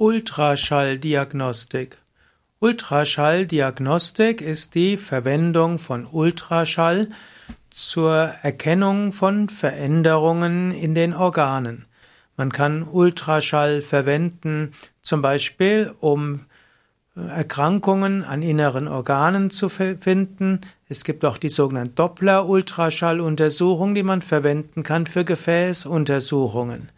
Ultraschalldiagnostik. Ultraschalldiagnostik ist die Verwendung von Ultraschall zur Erkennung von Veränderungen in den Organen. Man kann Ultraschall verwenden, zum Beispiel um Erkrankungen an inneren Organen zu finden. Es gibt auch die sogenannte Doppler-Ultraschalluntersuchung, die man verwenden kann für Gefäßuntersuchungen.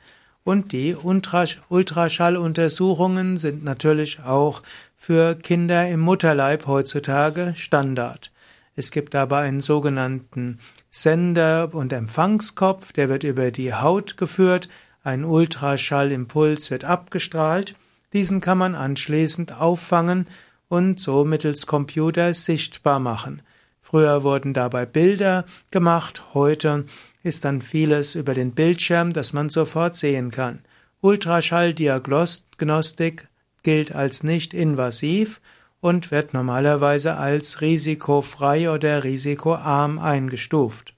Und die Ultraschalluntersuchungen sind natürlich auch für Kinder im Mutterleib heutzutage Standard. Es gibt aber einen sogenannten Sender- und Empfangskopf, der wird über die Haut geführt, ein Ultraschallimpuls wird abgestrahlt, diesen kann man anschließend auffangen und so mittels Computer sichtbar machen. Früher wurden dabei Bilder gemacht, heute ist dann vieles über den Bildschirm, das man sofort sehen kann. Ultraschalldiagnostik gilt als nicht invasiv und wird normalerweise als risikofrei oder risikoarm eingestuft.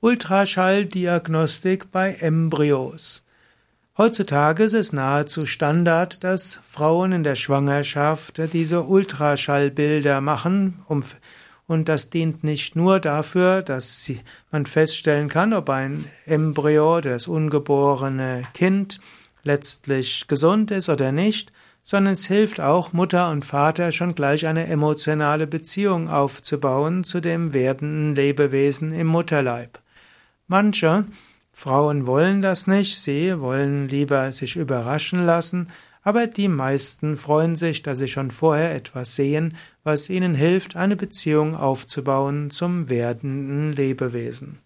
Ultraschalldiagnostik bei Embryos. Heutzutage ist es nahezu Standard, dass Frauen in der Schwangerschaft diese Ultraschallbilder machen, um und das dient nicht nur dafür, dass man feststellen kann, ob ein Embryo, das ungeborene Kind, letztlich gesund ist oder nicht, sondern es hilft auch Mutter und Vater schon gleich eine emotionale Beziehung aufzubauen zu dem werdenden Lebewesen im Mutterleib. Manche Frauen wollen das nicht, sie wollen lieber sich überraschen lassen, aber die meisten freuen sich, dass sie schon vorher etwas sehen, was ihnen hilft, eine Beziehung aufzubauen zum werdenden Lebewesen.